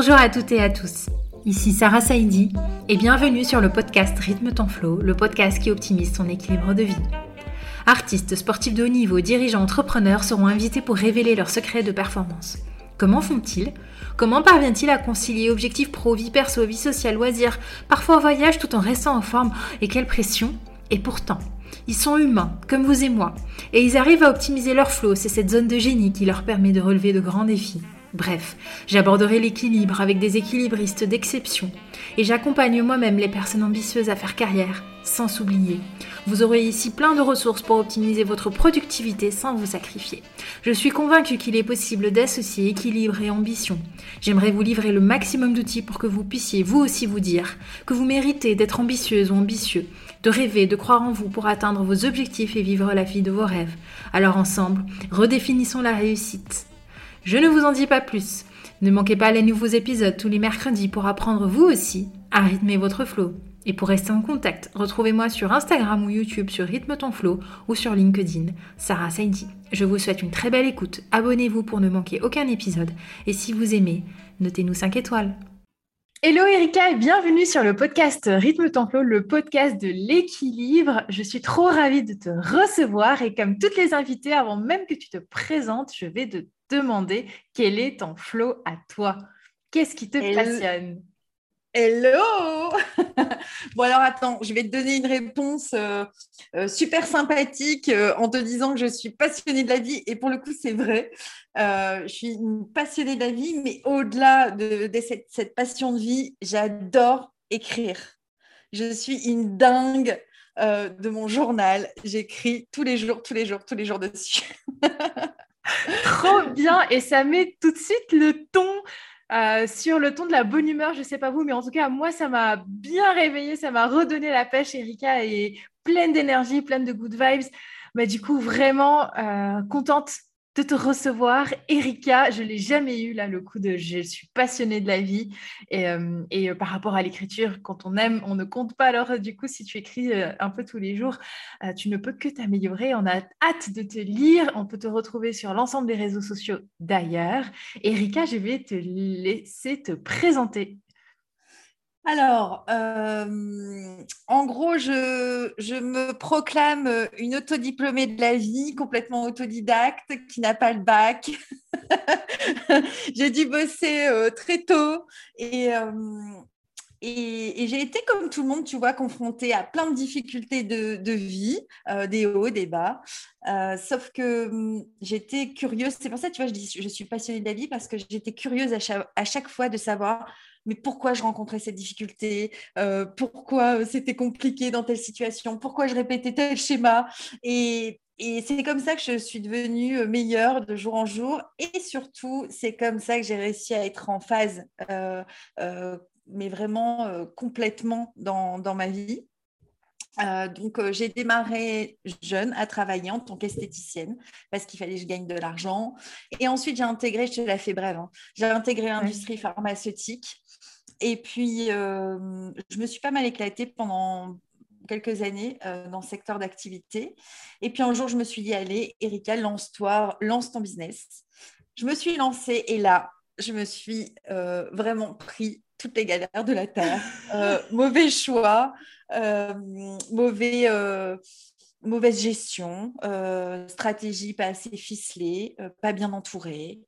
Bonjour à toutes et à tous. Ici Sarah Saidi et bienvenue sur le podcast Rythme ton flow, le podcast qui optimise ton équilibre de vie. Artistes, sportifs de haut niveau, dirigeants, entrepreneurs seront invités pour révéler leurs secrets de performance. Comment font-ils? Comment parviennent-ils à concilier objectifs pro, vie perso, vie sociale, loisirs, parfois voyage tout en restant en forme? Et quelle pression Et pourtant, ils sont humains, comme vous et moi, et ils arrivent à optimiser leur flow, c'est cette zone de génie qui leur permet de relever de grands défis. Bref, j'aborderai l'équilibre avec des équilibristes d'exception et j'accompagne moi-même les personnes ambitieuses à faire carrière sans s'oublier. Vous aurez ici plein de ressources pour optimiser votre productivité sans vous sacrifier. Je suis convaincue qu'il est possible d'associer équilibre et ambition. J'aimerais vous livrer le maximum d'outils pour que vous puissiez vous aussi vous dire que vous méritez d'être ambitieuse ou ambitieux, de rêver, de croire en vous pour atteindre vos objectifs et vivre la vie de vos rêves. Alors ensemble, redéfinissons la réussite. Je ne vous en dis pas plus. Ne manquez pas les nouveaux épisodes tous les mercredis pour apprendre vous aussi à rythmer votre flow. Et pour rester en contact, retrouvez-moi sur Instagram ou YouTube sur Rythme ton flow ou sur LinkedIn, Sarah Saidi. Je vous souhaite une très belle écoute, abonnez-vous pour ne manquer aucun épisode et si vous aimez, notez-nous 5 étoiles. Hello Erika et bienvenue sur le podcast Rythme ton flow, le podcast de l'équilibre. Je suis trop ravie de te recevoir et comme toutes les invitées, avant même que tu te présentes, je vais te demander quel est ton flow à toi. Qu'est-ce qui te passionne? Hello Bon alors attends, je vais te donner une réponse euh, euh, super sympathique euh, en te disant que je suis passionnée de la vie et pour le coup c'est vrai. je suis une passionnée de la vie, mais au-delà de, cette, passion de vie, j'adore écrire. Je suis une dingue de mon journal. J'écris tous les jours, tous les jours, tous les jours dessus. Trop bien et ça met tout de suite le ton euh, sur le ton de la bonne humeur. Je sais pas vous, mais en tout cas, moi, ça m'a bien réveillé, ça m'a redonné la pêche. Erika est pleine d'énergie, pleine de good vibes. Mais du coup, vraiment euh, contente de te recevoir. Erika, je l'ai jamais eu là, le coup de je suis passionnée de la vie. Et, euh, euh, par rapport à l'écriture, quand on aime, on ne compte pas. Alors, du coup, si tu écris euh, un peu tous les jours, tu ne peux que t'améliorer. On a hâte de te lire. On peut te retrouver sur l'ensemble des réseaux sociaux d'ailleurs. Erika, je vais te laisser te présenter. Alors, euh, en gros, je, me proclame une autodiplômée de la vie, complètement autodidacte, qui n'a pas le bac. j'ai dû bosser euh, très tôt euh, et, j'ai été, comme tout le monde, tu vois, confrontée à plein de difficultés de, vie, des hauts, des bas. sauf que hum, j'étais curieuse. C'est pour ça, tu vois, je dis je suis passionnée de la vie parce que j'étais curieuse à chaque fois de savoir mais pourquoi je rencontrais cette difficulté, euh, pourquoi c'était compliqué dans telle situation, pourquoi je répétais tel schéma? Et, c'est comme ça que je suis devenue meilleure de jour en jour. Et surtout, c'est comme ça que j'ai réussi à être en phase, euh, euh, mais vraiment complètement dans, dans, ma vie. donc, j'ai démarré jeune à travailler en tant qu'esthéticienne parce qu'il fallait que je gagne de l'argent. Et ensuite, j'ai intégré, je te la fais brève, hein, j'ai intégré l'industrie pharmaceutique et puis, euh, je me suis pas mal éclatée pendant quelques années euh, dans ce secteur d'activité. Et puis un jour, je me suis dit, allez, Erika, lance-toi, lance ton business. Je me suis lancée et là, je me suis euh, vraiment pris toutes les galères de la terre. mauvais choix, mauvais, mauvaise gestion, stratégie pas assez ficelée, pas bien entourée.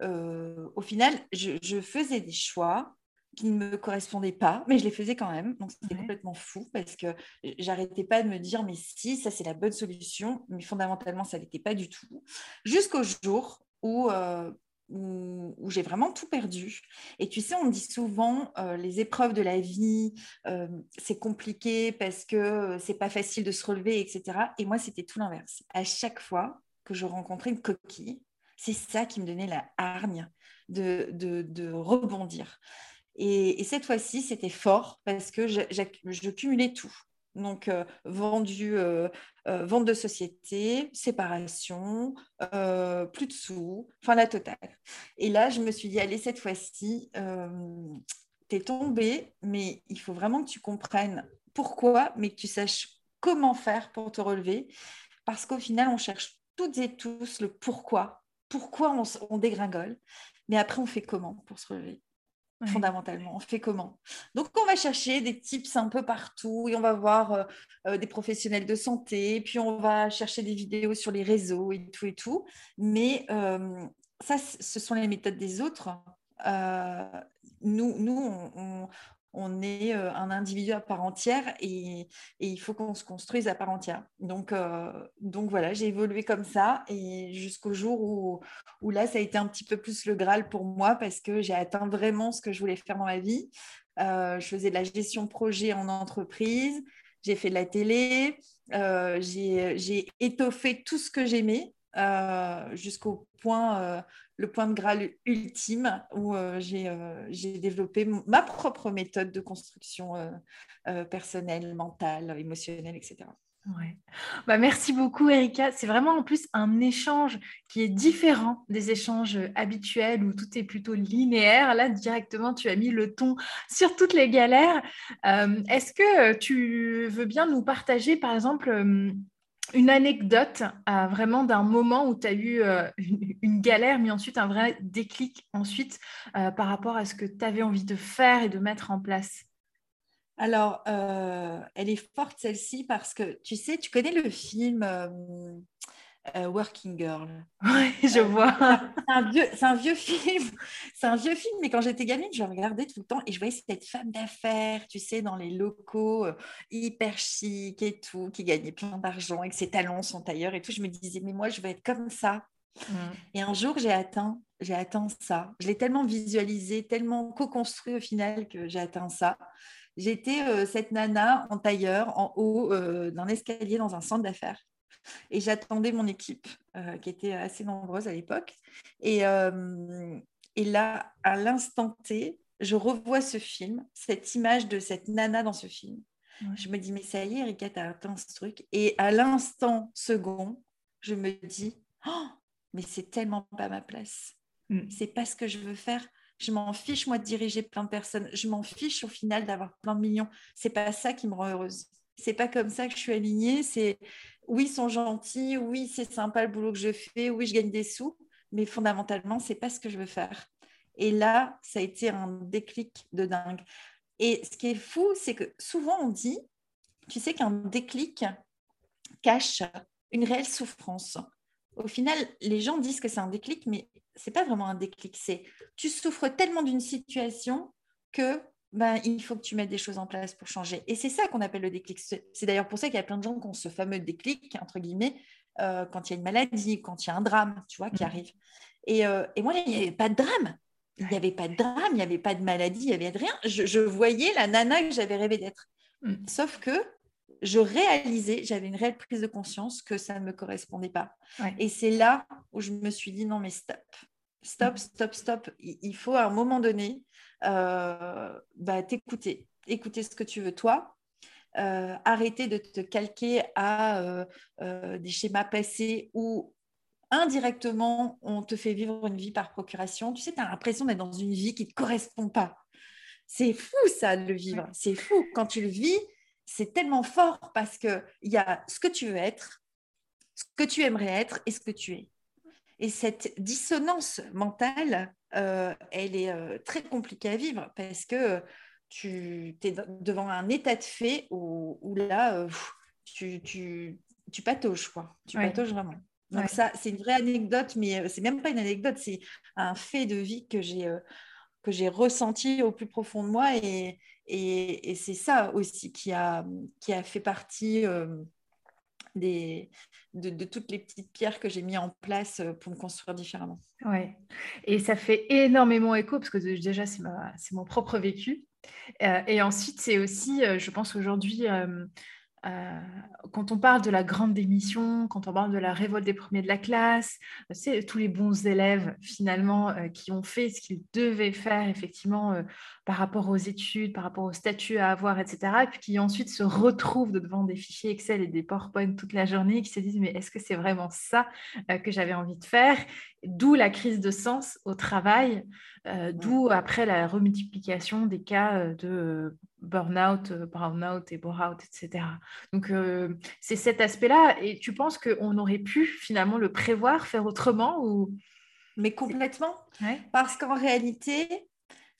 au final, je faisais des choix qui ne me correspondaient pas, mais je les faisais quand même. Donc c'était complètement fou parce que j'arrêtais pas de me dire mais si ça c'est la bonne solution, mais fondamentalement ça n'était pas du tout. Jusqu'au jour où, euh, où, j'ai vraiment tout perdu. Et tu sais, on dit souvent euh, les épreuves de la vie, euh, c'est compliqué parce que c'est pas facile de se relever, etc. Et moi c'était tout l'inverse. À chaque fois que je rencontrais une coquille, c'est ça qui me donnait la hargne de, de, de rebondir. Et, cette fois-ci, c'était fort parce que je, cumulais tout. Donc, euh, vendu, euh, euh, vente de société, séparation, plus de sous, enfin la totale. Et là, je me suis dit, allez, cette fois-ci, tu es tombé, mais il faut vraiment que tu comprennes pourquoi, mais que tu saches comment faire pour te relever. Parce qu'au final, on cherche toutes et tous le pourquoi. Pourquoi on dégringole. Mais après, on fait comment pour se relever? Fondamentalement. On fait comment? Donc, on va chercher des tips un peu partout et on va voir euh, euh, des professionnels de santé, puis on va chercher des vidéos sur les réseaux et tout et tout. Mais euh, ça, ce sont les méthodes des autres. nous, nous on, on est euh, un individu à part entière et, il faut qu'on se construise à part entière. Donc, euh, voilà, j'ai évolué comme ça et jusqu'au jour où, là, ça a été un petit peu plus le Graal pour moi parce que j'ai atteint vraiment ce que je voulais faire dans ma vie. Euh, je faisais de la gestion projet en entreprise, j'ai fait de la télé, j'ai étoffé tout ce que j'aimais. jusqu'au point le point de Graal ultime où euh, euh, j'ai développé ma propre méthode de construction euh, personnelle, mentale, émotionnelle, etc. Ouais. Bah, merci beaucoup Erika. C'est vraiment en plus un échange qui est différent des échanges habituels où tout est plutôt linéaire. Là, directement, tu as mis le ton sur toutes les galères. Est-ce que tu veux bien nous partager, par exemple, une anecdote euh, vraiment d'un moment où tu as eu euh, une, galère, mais ensuite un vrai déclic ensuite euh, par rapport à ce que tu avais envie de faire et de mettre en place? Alors, elle est forte celle-ci parce que, tu sais, tu connais le film euh, Working Girl. Oui, je vois. C'est un, vieux film. C'est un vieux film, mais quand j'étais gamine, je regardais tout le temps et je voyais cette femme d'affaires, tu sais, dans les locaux, euh, hyper chic et tout, qui gagnait plein d'argent avec ses talons, son tailleur et tout. Je me disais, mais moi, je veux être comme ça. Mm. Et un jour, j'ai atteint, j'ai atteint ça. Je l'ai tellement visualisé, tellement co-construit au final que j'ai atteint ça. J'étais euh, cette nana en tailleur en haut d'un escalier dans un centre d'affaires et j'attendais mon équipe, euh, qui était assez nombreuse à l'époque. Et, euh, et là, à l'instant T, je revois ce film, cette image de cette nana dans ce film. Je me dis, mais ça y est, Erika, tu as atteint ce truc. Et à l'instant second, je me dis, oh, mais c'est tellement pas ma place. Mm. C'est pas ce que je veux faire. Je m'en fiche, moi, de diriger plein de personnes. Je m'en fiche, au final, d'avoir plein de millions. C'est pas ça qui me rend heureuse. C'est pas comme ça que je suis alignée. C'est oui, ils sont gentils, oui, c'est sympa le boulot que je fais, oui, je gagne des sous, mais fondamentalement, c'est pas ce que je veux faire. Et là, ça a été un déclic de dingue. Et ce qui est fou, c'est que souvent on dit, tu sais qu'un déclic cache une réelle souffrance. Au final, les gens disent que c'est un déclic, mais c'est pas vraiment un déclic. C'est tu souffres tellement d'une situation que ben, il faut que tu mettes des choses en place pour changer. Et c'est ça qu'on appelle le déclic. C'est d'ailleurs pour ça qu'il y a plein de gens qui ont ce fameux déclic, entre guillemets, euh, quand il y a une maladie, quand il y a un drame, tu vois, qui mmh. arrive. Et, euh, et moi, il n'y avait pas de drame. Il n'y avait pas de drame, il n'y avait pas de maladie, il n'y avait rien. Je, voyais la nana que j'avais rêvé d'être. Mmh. Sauf que je réalisais, j'avais une réelle prise de conscience que ça ne me correspondait pas. Et c'est là où je me suis dit non, mais stop, stop, mmh. stop, stop. Il faut à un moment donné bah, t'écouter, écouter ce que tu veux toi, euh, arrêter de te calquer à euh, des schémas passés où indirectement on te fait vivre une vie par procuration. Tu sais, tu as l'impression d'être dans une vie qui ne te correspond pas. C'est fou ça de le vivre, c'est fou. Quand tu le vis, c'est tellement fort parce qu'il y a ce que tu veux être, ce que tu aimerais être et ce que tu es. Et cette dissonance mentale, euh, elle est euh, très compliquée à vivre parce que tu es devant un état de fait où, là, euh, tu, tu, tu patauges, quoi. Tu patauges vraiment. Donc ça, c'est une vraie anecdote, mais c'est même pas une anecdote, c'est un fait de vie que j'ai que j'ai ressenti au plus profond de moi et, et, et c'est ça aussi qui a, qui a fait partie de, toutes les petites pierres que j'ai mis en place euh, pour me construire différemment. Oui, et ça fait énormément écho parce que déjà, c'est mon propre vécu. Euh, et ensuite, c'est aussi, euh, je pense aujourd'hui, euh, quand on parle de la grande démission, quand on parle de la révolte des premiers de la classe, c'est tous les bons élèves finalement euh, qui ont fait ce qu'ils devaient faire effectivement euh, par rapport aux études, par rapport au statut à avoir, etc. Et puis qui ensuite se retrouvent devant des fichiers Excel et des PowerPoint toute la journée et qui se disent mais est-ce que c'est vraiment ça que j'avais envie de faire? D'où la crise de sens au travail, d'où après la remultiplication des cas de burn-out, euh, burn-out et bore-out, etc. Donc, euh, c'est cet aspect-là. Et tu penses qu'on aurait pu finalement le prévoir, faire autrement ou... Mais complètement. Parce qu'en réalité,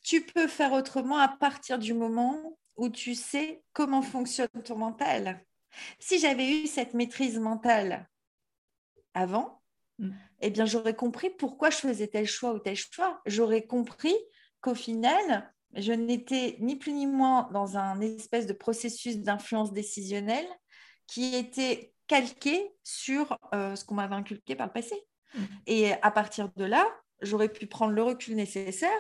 tu peux faire autrement à partir du moment où tu sais comment fonctionne ton mental. Si j'avais eu cette maîtrise mentale avant, mm. eh bien, j'aurais compris pourquoi je faisais tel choix ou tel choix. J'aurais compris qu'au final, je n'étais ni plus ni moins dans un espèce de processus d'influence décisionnelle qui était calqué sur euh, ce qu'on m'avait inculqué par le passé. Mm. Et à partir de là, j'aurais pu prendre le recul nécessaire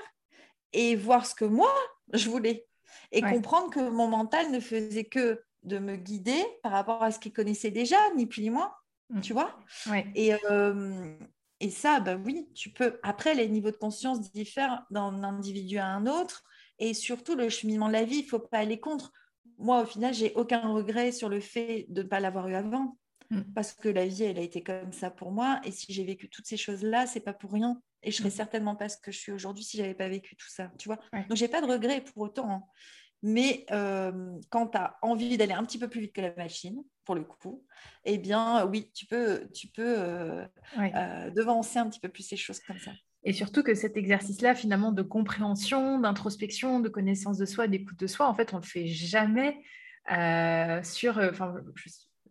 et voir ce que moi, je voulais. Et comprendre que mon mental ne faisait que de me guider par rapport à ce qu'il connaissait déjà, ni plus ni moins. Mm. Tu vois et, euh, et ça, bah oui, tu peux. Après, les niveaux de conscience diffèrent d'un individu à un autre. Et surtout, le cheminement de la vie, il ne faut pas aller contre. Moi, au final, j'ai aucun regret sur le fait de ne pas l'avoir eu avant. Mm. Parce que la vie, elle a été comme ça pour moi. Et si j'ai vécu toutes ces choses-là, c'est pas pour rien. Et je serais mm. certainement pas ce que je suis aujourd'hui si j'avais pas vécu tout ça. Tu vois Donc, j'ai pas de regret pour autant. Hein. Mais euh, quand tu as envie d'aller un petit peu plus vite que la machine, pour le coup, eh bien, oui, tu peux, tu peux euh, euh, devancer un petit peu plus ces choses comme ça. Et surtout que cet exercice-là, finalement, de compréhension, d'introspection, de connaissance de soi, d'écoute de soi, en fait, on ne le fait jamais sur. Enfin,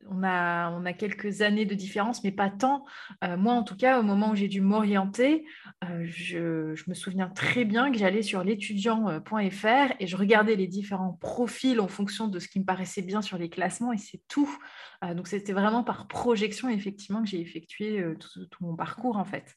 on a, on a quelques années de différence, mais pas tant. Euh, moi, en tout cas, au moment où j'ai dû m'orienter, euh, je, me souviens très bien que j'allais sur l'étudiant.fr et je regardais les différents profils en fonction de ce qui me paraissait bien sur les classements et c'est tout. Euh, donc, c'était vraiment par projection, effectivement, que j'ai effectué tout, tout, mon parcours, en fait.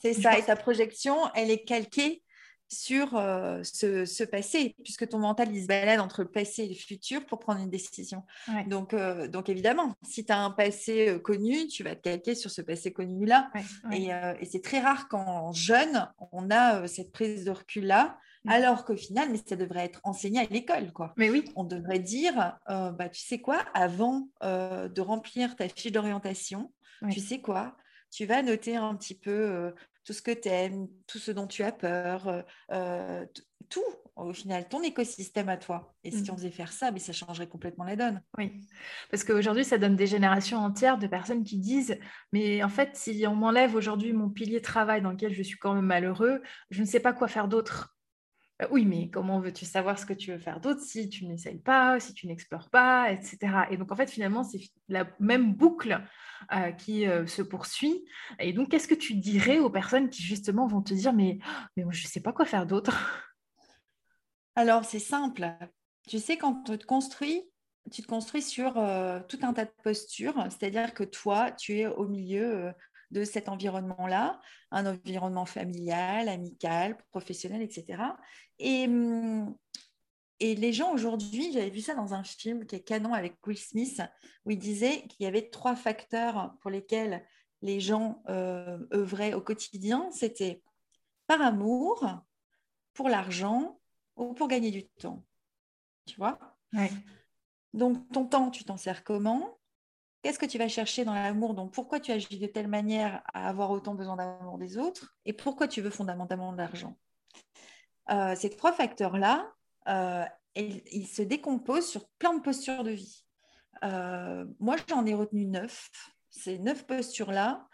C'est ça, et ta projection, elle est calquée sur euh, ce, passé, puisque ton mental, il se balade entre le passé et le futur pour prendre une décision. Donc, euh, donc, évidemment, si tu as un passé euh, connu, tu vas te calquer sur ce passé connu-là. Et, c'est très rare qu'en jeune, on a cette prise de recul-là, mm. alors qu'au final, mais ça devrait être enseigné à l'école. quoi. Mais oui. On devrait dire, bah, tu sais quoi, avant de remplir ta fiche d'orientation, tu sais quoi, tu vas noter un petit peu tout ce que tu aimes, tout ce dont tu as peur, euh, euh, tout au final, ton écosystème à toi. Et si on mmh. faisait faire ça, mais ça changerait complètement la donne. Oui, parce qu'aujourd'hui, ça donne des générations entières de personnes qui disent, mais en fait, si on m'enlève aujourd'hui mon pilier travail dans lequel je suis quand même malheureux, je ne sais pas quoi faire d'autre. Bah oui, mais comment veux-tu savoir ce que tu veux faire d'autre si tu n'essayes pas, si tu n'explores pas, etc. Et donc, en fait, finalement, c'est la même boucle euh, qui euh, se poursuit. Et donc, qu'est-ce que tu dirais aux personnes qui, justement, vont te dire, mais, mais je ne sais pas quoi faire d'autre? Alors, c'est simple. Tu sais, quand tu te construis, tu te construis sur euh, tout un tas de postures, c'est-à-dire que toi, tu es au milieu de cet environnement-là, un environnement familial, amical, professionnel, etc. Et, hum, et les gens aujourd'hui, j'avais vu ça dans un film qui est canon avec Will Smith, où il disait qu'il y avait trois facteurs pour lesquels les gens euh, œuvraient au quotidien. C'était par amour, pour l'argent ou pour gagner du temps. Tu vois? Donc, ton temps, tu t'en sers comment? Qu'est-ce que tu vas chercher dans l'amour? Donc, pourquoi tu agis de telle manière à avoir autant besoin d'amour des autres? Et pourquoi tu veux fondamentalement de l'argent? Euh, Ces trois facteurs-là, euh, ils, se décomposent sur plein de postures de vie. Euh, moi, j'en ai retenu neuf. Ces neuf postures-là,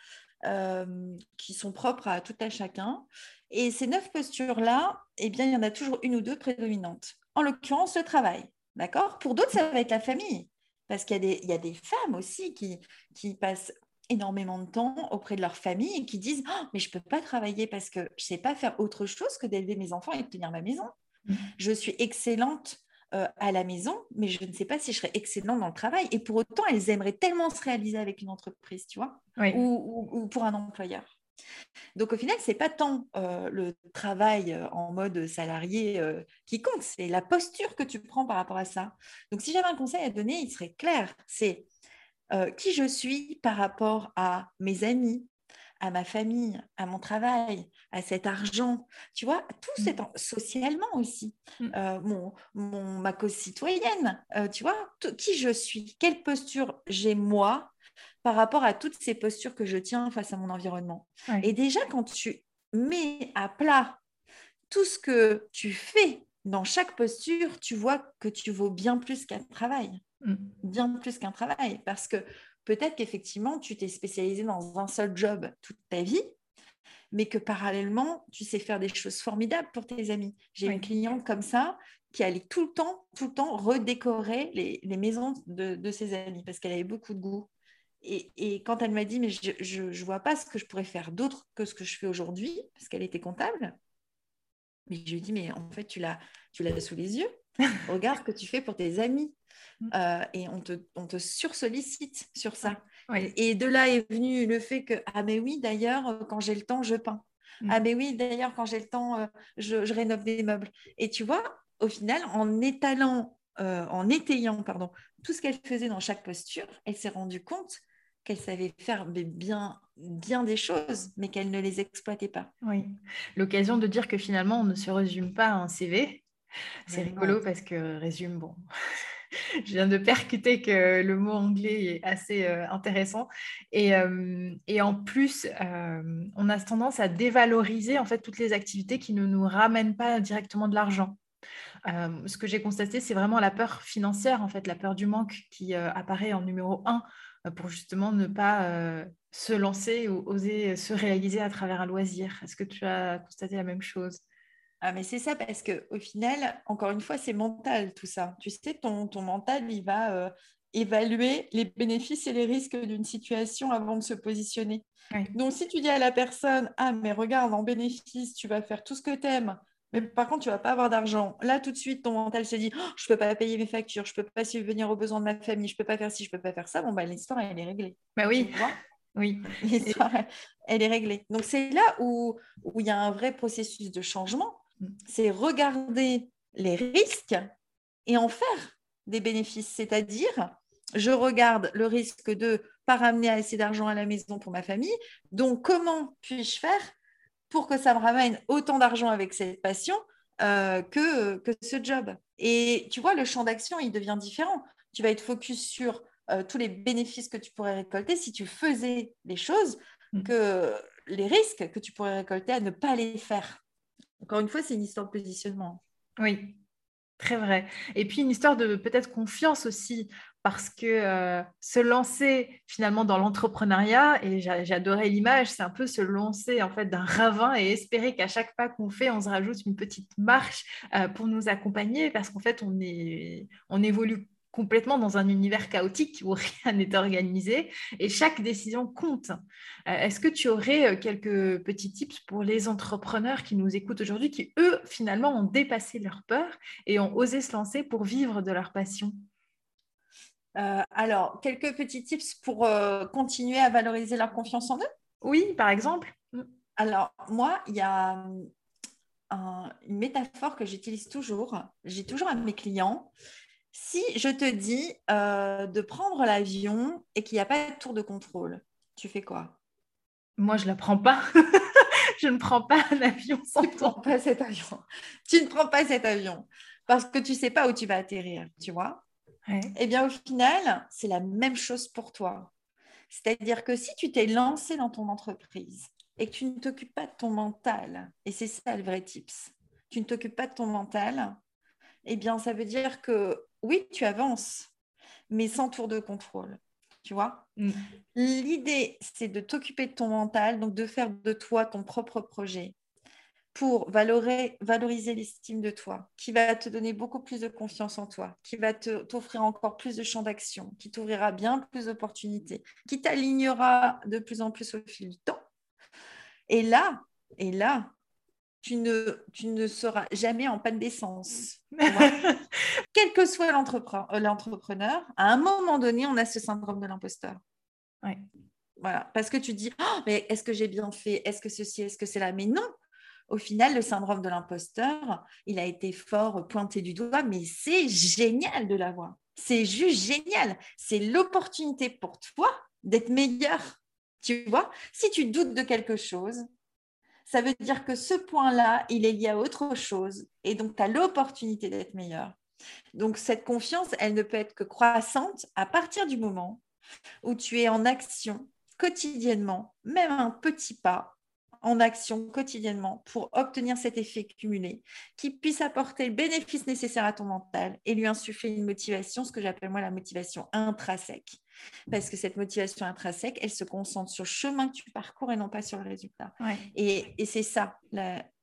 qui sont propres à tout à chacun. Et ces neuf postures-là, eh bien, il y en a toujours une ou deux prédominantes. En l'occurrence, le travail. D'accord? Pour d'autres, ça va être la famille. Parce qu'il y, a des femmes aussi qui, qui passent énormément de temps auprès de leur famille et qui disent «Oh, Mais je ne peux pas travailler parce que je ne sais pas faire autre chose que d'élever mes enfants et de tenir ma maison. Mmh. Je suis excellente euh, à la maison, mais je ne sais pas si je serais excellente dans le travail. Et pour autant, elles aimeraient tellement se réaliser avec une entreprise, tu vois, ou, pour un employeur. Donc au final, c'est pas tant euh, le travail euh, en mode salarié euh, qui compte, c'est la posture que tu prends par rapport à ça. Donc si j'avais un conseil à donner, il serait clair, c'est qui je suis par rapport à mes amis, à ma famille, à mon travail, à cet argent, tu vois, tout mmh. c'est socialement aussi, mmh. mon, mon, ma co-citoyenne, tu vois, qui je suis, quelle posture j'ai moi par rapport à toutes ces postures que je tiens face à mon environnement. Et déjà, quand tu mets à plat tout ce que tu fais dans chaque posture, tu vois que tu vaux bien plus qu'un travail. Mm. Bien plus qu'un travail. Parce que peut-être qu'effectivement, tu t'es spécialisé dans un seul job toute ta vie. mais que parallèlement, tu sais faire des choses formidables pour tes amis. J'ai une cliente comme ça qui allait tout le temps, tout le temps redécorer les, maisons de, ses amis parce qu'elle avait beaucoup de goût. Et, quand elle m'a dit, mais je ne vois pas ce que je pourrais faire d'autre que ce que je fais aujourd'hui, parce qu'elle était comptable, mais je lui ai dit, mais en fait, tu l'as, tu l'as sous les yeux. Regarde ce que tu fais pour tes amis. Mm. Euh, et on te, on te sursollicite sur ça. Et de là est venu le fait que, ah mais oui, d'ailleurs, euh, quand j'ai le temps, je peins. Mm. Ah mais oui, d'ailleurs, quand j'ai le temps, euh, je, je, rénove des meubles. Et tu vois, au final, en étalant, en étayant pardon, tout ce qu'elle faisait dans chaque posture, elle s'est rendue compte qu'elle savait faire bien, bien des choses, mais qu'elle ne les exploitait pas. Oui, l'occasion de dire que finalement, on ne se résume pas à un CV. C'est rigolo parce que résume, bon, je viens de percuter que le mot anglais est assez euh, intéressant. Et, euh, et, en plus, euh, on a tendance à dévaloriser en fait toutes les activités qui ne nous ramènent pas directement de l'argent. ce que j'ai constaté, c'est vraiment la peur financière, en fait, la peur du manque qui apparaît en numéro un euh, pour justement ne pas euh, se lancer ou oser se réaliser à travers un loisir. Est-ce que tu as constaté la même chose? Ah, mais c'est ça, parce qu'au final, encore une fois, c'est mental tout ça. Tu sais, ton, ton mental, il va euh, évaluer les bénéfices et les risques d'une situation avant de se positionner. Donc, si tu dis à la personne, ah, mais regarde, en bénéfice, tu vas faire tout ce que tu aimes, mais par contre, tu vas pas avoir d'argent. Là, tout de suite, ton mental se dit, oh, je peux pas payer mes factures, je peux pas subvenir aux besoins de ma famille, je peux pas faire ci, je peux pas faire ça. Bon, bah, l'histoire, elle est réglée. Bah oui. oui. L'histoire, elle est réglée. Donc, c'est là où, où il y a un vrai processus de changement. Mm. C'est regarder les risques et en faire des bénéfices. C'est-à-dire, je regarde le risque de pas ramener assez d'argent à la maison pour ma famille. Donc, comment puis-je faire pour que ça me ramène autant d'argent avec cette passion euh, que, que ce job. Et tu vois, le champ d'action, il devient différent. Tu vas être focus sur euh, tous les bénéfices que tu pourrais récolter si tu faisais les choses, mm. que les risques que tu pourrais récolter à ne pas les faire. Encore une fois, c'est une histoire de positionnement. Oui, très vrai. Et puis une histoire de peut-être confiance aussi parce que euh, se lancer finalement dans l'entrepreneuriat, et j'adorais l'image, c'est un peu se lancer en fait d'un ravin et espérer qu'à chaque pas qu'on fait, on se rajoute une petite marche euh, pour nous accompagner, parce qu'en fait, on, évolue complètement dans un univers chaotique où rien n'est organisé et chaque décision compte. Euh, est-ce que tu aurais quelques petits tips pour les entrepreneurs qui nous écoutent aujourd'hui, qui eux finalement ont dépassé leur peur et ont osé se lancer pour vivre de leur passion? Euh, alors, quelques petits tips pour euh, continuer à valoriser leur confiance en eux? Oui, par exemple. Mm. Alors, moi, il y a une métaphore que j'utilise toujours. J'ai toujours à mes clients. Si je te dis euh, de prendre l'avion et qu'il n'y a pas de tour de contrôle, tu fais quoi? Moi, je ne la prends pas. je ne prends pas un avion sans Tu ne prends pas cet avion. Tu ne prends pas cet avion parce que tu ne sais pas où tu vas atterrir, tu vois? Eh bien, au final, c'est la même chose pour toi. C'est-à-dire que si tu t'es lancé dans ton entreprise et que tu ne t'occupes pas de ton mental, et c'est ça le vrai tips, tu ne t'occupes pas de ton mental, eh bien, ça veut dire que oui, tu avances, mais sans tour de contrôle. Tu vois? Mm. L'idée, c'est de t'occuper de ton mental, donc de faire de toi ton propre projet, pour valoriser l'estime de toi, qui va te donner beaucoup plus de confiance en toi, qui va t'offrir encore plus de champs d'action, qui t'ouvrira bien plus d'opportunités, qui t'alignera de plus en plus au fil du temps. Et là, et là, tu ne, tu ne seras jamais en panne d'essence. Quel que soit euh, l'entrepreneur, à un moment donné, on a ce syndrome de l'imposteur. Voilà, parce que tu dis, oh, mais est-ce que j'ai bien fait? Est-ce que ceci, est-ce que c'est là? Mais non, au final, le syndrome de l'imposteur, il a été fort pointé du doigt, mais c'est génial de l'avoir. C'est juste génial. C'est l'opportunité pour toi d'être meilleur. Tu vois, si tu doutes de quelque chose, ça veut dire que ce point-là, il est lié à autre chose. Et donc, tu as l'opportunité d'être meilleur. Donc, cette confiance, elle ne peut être que croissante à partir du moment où tu es en action quotidiennement, même un petit pas, en action quotidiennement pour obtenir cet effet cumulé, qui puisse apporter le bénéfice nécessaire à ton mental et lui insuffler une motivation, ce que j'appelle moi la motivation intrinsèque. Parce que cette motivation intrinsèque, elle se concentre sur le chemin que tu parcours et non pas sur le résultat. Et, c'est ça,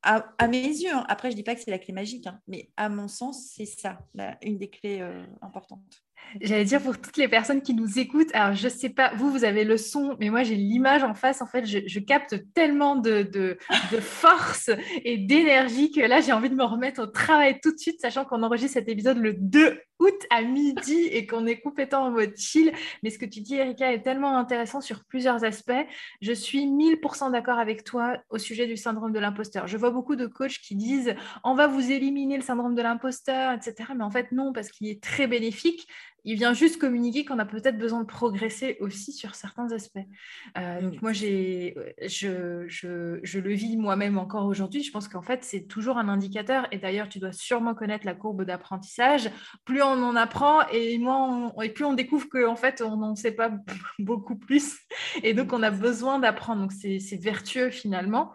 à, mes yeux, hein. après je ne dis pas que c'est la clé magique, hein, mais à mon sens, c'est ça, une des clés euh, importantes. J'allais dire pour toutes les personnes qui nous écoutent, alors je sais pas, vous, vous avez le son, mais moi j'ai l'image en face. En fait, je, capte tellement de, de, force et d'énergie que là, j'ai envie de me remettre au travail tout de suite, sachant qu'on enregistre cet épisode le 2 août à midi et qu'on est complètement en mode chill. Mais ce que tu dis, Erika, est tellement intéressant sur plusieurs aspects. Je suis 1000% d'accord avec toi au sujet du syndrome de l'imposteur. Je vois beaucoup de coachs qui disent on va vous éliminer le syndrome de l'imposteur, etc. Mais en fait, non, parce qu'il est très bénéfique il vient juste communiquer qu'on a peut-être besoin de progresser aussi sur certains aspects. Euh, donc moi, j'ai, je, je, je, le vis moi-même encore aujourd'hui. Je pense qu'en fait, c'est toujours un indicateur. Et d'ailleurs, tu dois sûrement connaître la courbe d'apprentissage. Plus on en apprend et, moins et plus on découvre qu'en fait, on n'en sait pas beaucoup plus. Et donc, on a besoin d'apprendre. Donc, c'est vertueux finalement.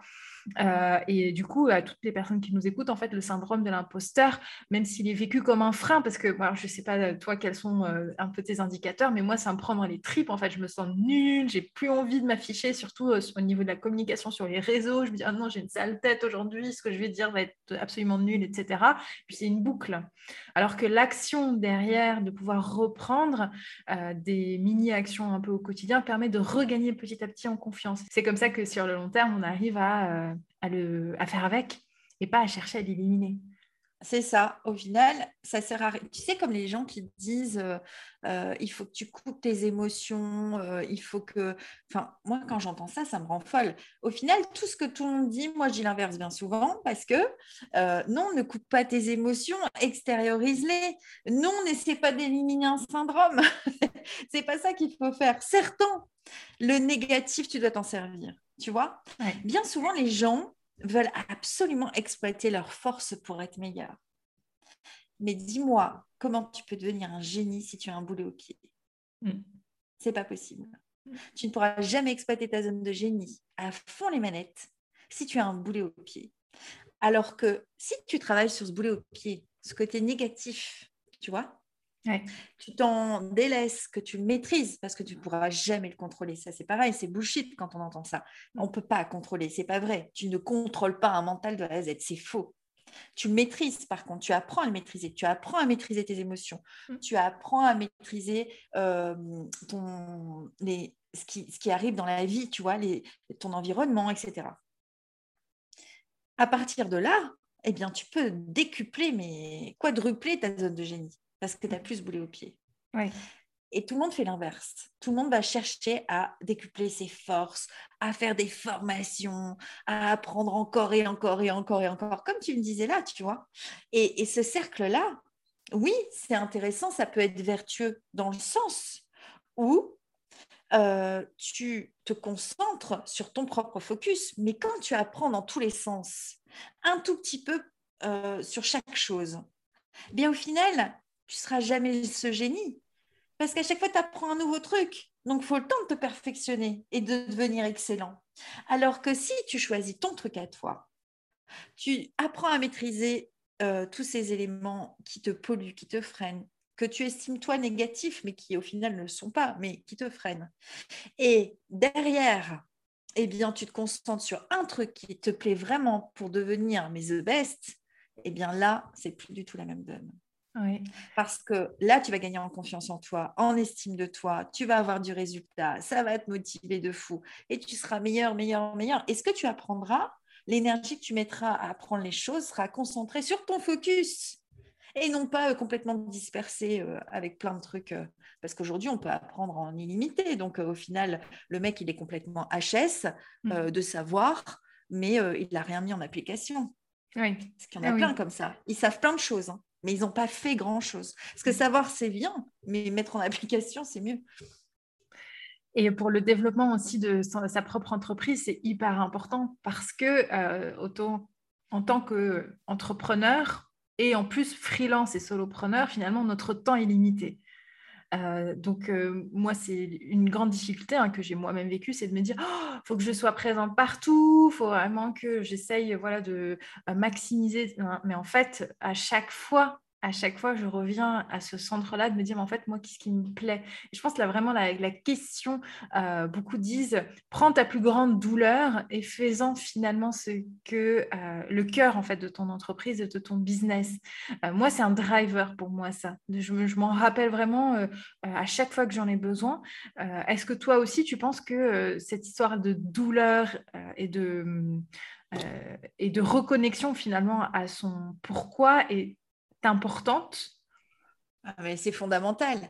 Euh, et du coup, à toutes les personnes qui nous écoutent, en fait, le syndrome de l'imposteur, même s'il est vécu comme un frein, parce que je ne sais pas, euh, toi, quels sont euh, un peu tes indicateurs, mais moi, ça me prend dans les tripes. En fait, je me sens nulle, j'ai plus envie de m'afficher, surtout au niveau de la communication sur les réseaux. Je me dis, ah non, j'ai une sale tête aujourd'hui, ce que je vais dire va être absolument nul, etc. Puis c'est une boucle. Alors que l'action derrière, de pouvoir reprendre des mini-actions un peu au quotidien, permet de regagner petit à petit en confiance. C'est comme ça que sur le long terme, on arrive à à, le, faire avec et pas à chercher à l'éliminer. C'est ça. Au final, ça sert à rien. Tu sais, comme les gens qui disent euh, euh, il faut que tu coupes tes émotions, euh, il faut que. Enfin, moi, quand j'entends ça, ça me rend folle. Au final, tout ce que tout le monde dit, moi, je dis l'inverse bien souvent parce que non, ne coupe pas tes émotions, extériorise-les. Non, n'essaie pas d'éliminer un syndrome. C'est pas ça qu'il faut faire. Certain, le négatif, tu dois t'en servir. Tu vois? Bien souvent, les gens veulent absolument exploiter leur force pour être meilleurs. Mais dis-moi, comment tu peux devenir un génie si tu as un boulet au pied? Mm. C'est pas possible. Mm. Tu ne pourras jamais exploiter ta zone de génie à fond les manettes si tu as un boulet au pied. Alors que si tu travailles sur ce boulet au pied, ce côté négatif, tu vois, tu t'en délaisses, que tu le maîtrises, parce que tu ne pourras jamais le contrôler. Ça, c'est pareil, c'est bullshit quand on entend ça. On ne peut pas contrôler, c'est pas vrai. Tu ne contrôles pas un mental de A à Z, c'est faux. Tu le maîtrises, par contre, tu apprends à le maîtriser, tu apprends à maîtriser tes émotions, mm. tu apprends à maîtriser euh, ton, les, ce, qui, ce, qui, arrive dans la vie, tu vois, les, ton environnement, etc. À partir de là, eh bien, tu peux décupler, mais quadrupler ta zone de génie parce que tu n'as plus ce boulet au pied. Et tout le monde fait l'inverse. Tout le monde va chercher à décupler ses forces, à faire des formations, à apprendre encore et encore et encore et encore, comme tu me disais là, tu vois. Et, ce cercle-là, oui, c'est intéressant, ça peut être vertueux dans le sens où euh, tu te concentres sur ton propre focus, mais quand tu apprends dans tous les sens, un tout petit peu euh, sur chaque chose, bien au final, tu seras jamais ce génie. Parce qu'à chaque fois, tu apprends un nouveau truc. Donc, il faut le temps de te perfectionner et de devenir excellent. Alors que si tu choisis ton truc à toi, tu apprends à maîtriser euh, tous ces éléments qui te polluent, qui te freinent, que tu estimes toi négatifs, mais qui au final ne le sont pas, mais qui te freinent. Et derrière, eh bien, tu te concentres sur un truc qui te plaît vraiment pour devenir mais the best, eh bien là, c'est plus du tout la même donne. Parce que là, tu vas gagner en confiance en toi, en estime de toi, tu vas avoir du résultat, ça va te motiver de fou et tu seras meilleur, meilleur, meilleur. Et ce que tu apprendras, l'énergie que tu mettras à apprendre les choses sera concentrée sur ton focus et non pas euh, complètement dispersée euh, avec plein de trucs. Euh, parce qu'aujourd'hui, on peut apprendre en illimité. Donc, au final, le mec, il est complètement HS mmh. de savoir, mais il n'a rien mis en application. Oui. Parce qu'il y en a ah plein comme ça. Ils savent plein de choses. Hein mais ils n'ont pas fait grand-chose. Parce que mm. savoir, c'est bien, mais mettre en application, c'est mieux. Et pour le développement aussi de sa propre entreprise, c'est hyper important parce que euh, en tant qu'entrepreneur et en plus freelance et solopreneur, finalement, notre temps est limité. Donc, moi, c'est une grande difficulté hein, que j'ai moi-même vécue, c'est de me dire, il oh, faut que je sois présente partout, il faut vraiment que j'essaye voilà, de maximiser. Mais en fait, à chaque fois, à chaque fois, je reviens à ce centre-là de me dire, mais en fait, moi, qu'est-ce qui me plaît? Je pense là vraiment la, la question, euh, beaucoup disent, prends ta plus grande douleur et fais-en finalement ce que euh, le cœur en fait de ton entreprise, de ton business. Euh, moi, c'est un driver pour moi ça. Je, je m'en rappelle vraiment à chaque fois que j'en ai besoin. Est-ce que toi aussi, tu penses que cette histoire de douleur et de et de reconnexion finalement à son pourquoi est importante ah, mais C'est fondamental.